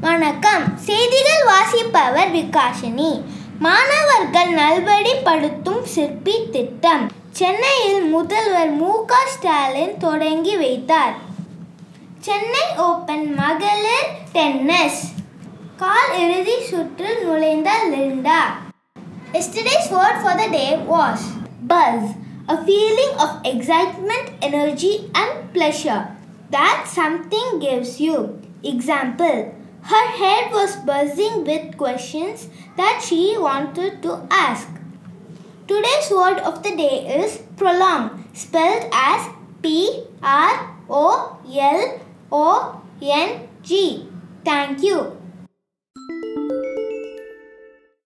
வணக்கம். செய்திகள் வாசிப்பவர் விகாஷினி மாணவர்கள் நல்வழிப்படுத்தும் சிற்பி திட்டம். சென்னையில் முதல்வர் மு க ஸ்டாலின் தொடங்கி வைத்தார். சென்னை ஓபன் மகளிர் டென்னிஸ். கால் இறுதி சுற்றில் நுழைந்த Linda. Yesterday's word for the day was buzz, a feeling of excitement, energy, and pleasure that something gives you. Example Her head was buzzing with questions that she wanted to ask. Today's word of the day is prolong, spelled as P R O L O N G. Thank you.